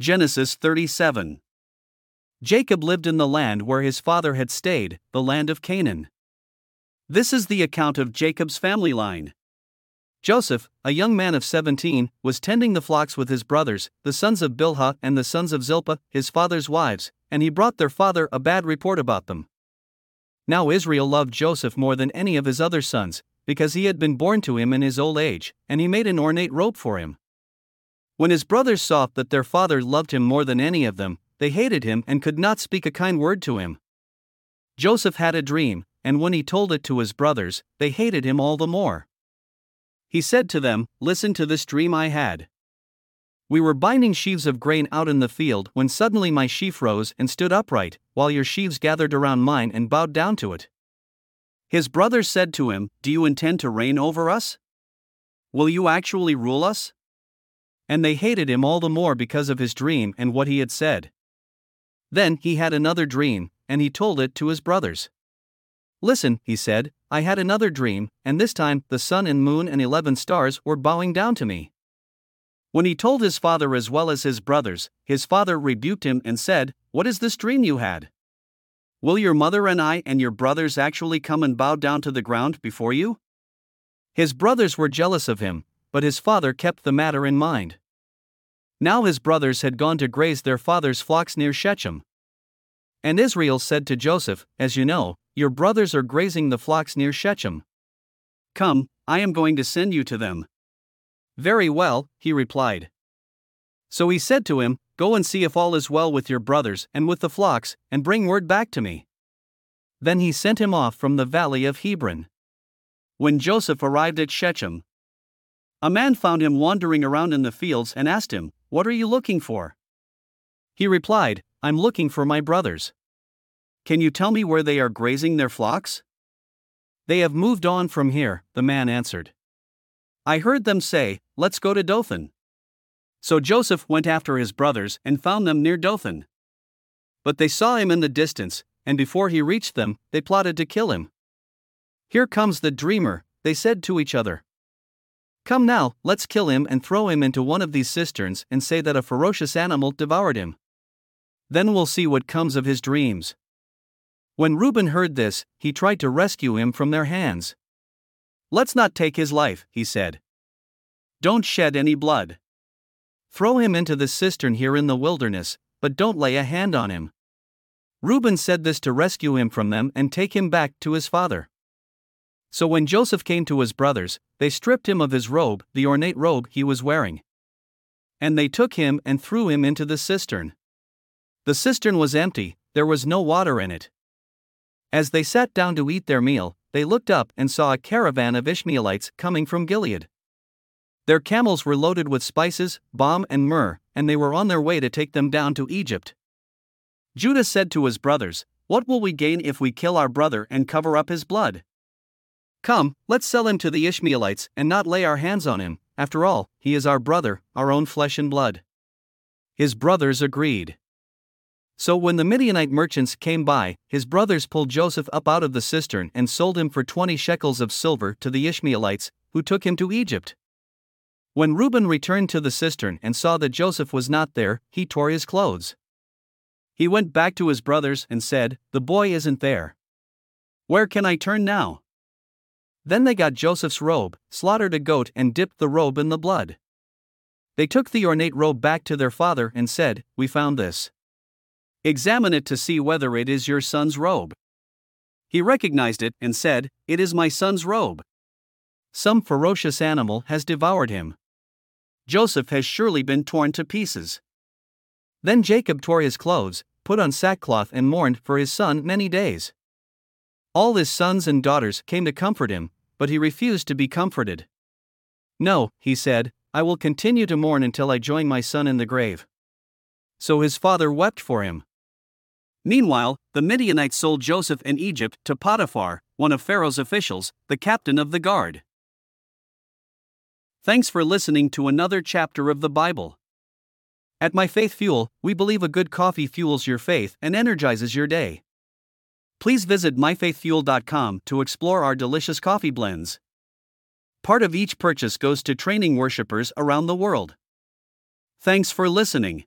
Genesis 37. Jacob lived in the land where his father had stayed, the land of Canaan. This is the account of Jacob's family line. Joseph, a young man of 17, was tending the flocks with his brothers, the sons of Bilhah and the sons of Zilpah, his father's wives, and he brought their father a bad report about them. Now Israel loved Joseph more than any of his other sons, because he had been born to him in his old age, and he made an ornate robe for him. When his brothers saw that their father loved him more than any of them, they hated him and could not speak a kind word to him. Joseph had a dream, and when he told it to his brothers, they hated him all the more. He said to them, Listen to this dream I had. We were binding sheaves of grain out in the field when suddenly my sheaf rose and stood upright, while your sheaves gathered around mine and bowed down to it. His brothers said to him, Do you intend to reign over us? Will you actually rule us? And they hated him all the more because of his dream and what he had said. Then he had another dream, and he told it to his brothers. Listen, he said, I had another dream, and this time the sun and moon and eleven stars were bowing down to me. When he told his father as well as his brothers, his father rebuked him and said, What is this dream you had? Will your mother and I and your brothers actually come and bow down to the ground before you? His brothers were jealous of him, but his father kept the matter in mind. Now his brothers had gone to graze their father's flocks near Shechem. And Israel said to Joseph, As you know, your brothers are grazing the flocks near Shechem. Come, I am going to send you to them. Very well, he replied. So he said to him, Go and see if all is well with your brothers and with the flocks, and bring word back to me. Then he sent him off from the valley of Hebron. When Joseph arrived at Shechem, a man found him wandering around in the fields and asked him, What are you looking for? He replied, I'm looking for my brothers. Can you tell me where they are grazing their flocks? They have moved on from here, the man answered. I heard them say, Let's go to Dothan. So Joseph went after his brothers and found them near Dothan. But they saw him in the distance, and before he reached them, they plotted to kill him. Here comes the dreamer, they said to each other. Come now, let's kill him and throw him into one of these cisterns and say that a ferocious animal devoured him. Then we'll see what comes of his dreams. When Reuben heard this, he tried to rescue him from their hands. Let's not take his life, he said. Don't shed any blood. Throw him into the cistern here in the wilderness, but don't lay a hand on him. Reuben said this to rescue him from them and take him back to his father. So when Joseph came to his brothers, they stripped him of his robe, the ornate robe he was wearing. And they took him and threw him into the cistern. The cistern was empty, there was no water in it. As they sat down to eat their meal, they looked up and saw a caravan of Ishmaelites coming from Gilead. Their camels were loaded with spices, balm, and myrrh, and they were on their way to take them down to Egypt. Judah said to his brothers, What will we gain if we kill our brother and cover up his blood? Come, let's sell him to the Ishmaelites and not lay our hands on him. After all, he is our brother, our own flesh and blood. His brothers agreed. So when the Midianite merchants came by, his brothers pulled Joseph up out of the cistern and sold him for twenty shekels of silver to the Ishmaelites, who took him to Egypt. When Reuben returned to the cistern and saw that Joseph was not there, he tore his clothes. He went back to his brothers and said, The boy isn't there. Where can I turn now? Then they got Joseph's robe, slaughtered a goat, and dipped the robe in the blood. They took the ornate robe back to their father and said, We found this. Examine it to see whether it is your son's robe. He recognized it and said, It is my son's robe. Some ferocious animal has devoured him. Joseph has surely been torn to pieces. Then Jacob tore his clothes, put on sackcloth, and mourned for his son many days. All his sons and daughters came to comfort him, but he refused to be comforted. No, he said, I will continue to mourn until I join my son in the grave. So his father wept for him. Meanwhile, the Midianites sold Joseph in Egypt to Potiphar, one of Pharaoh's officials, the captain of the guard. Thanks for listening to another chapter of the Bible. At My Faith Fuel, we believe a good coffee fuels your faith and energizes your day. Please visit myfaithfuel.com to explore our delicious coffee blends. Part of each purchase goes to training worshippers around the world. Thanks for listening.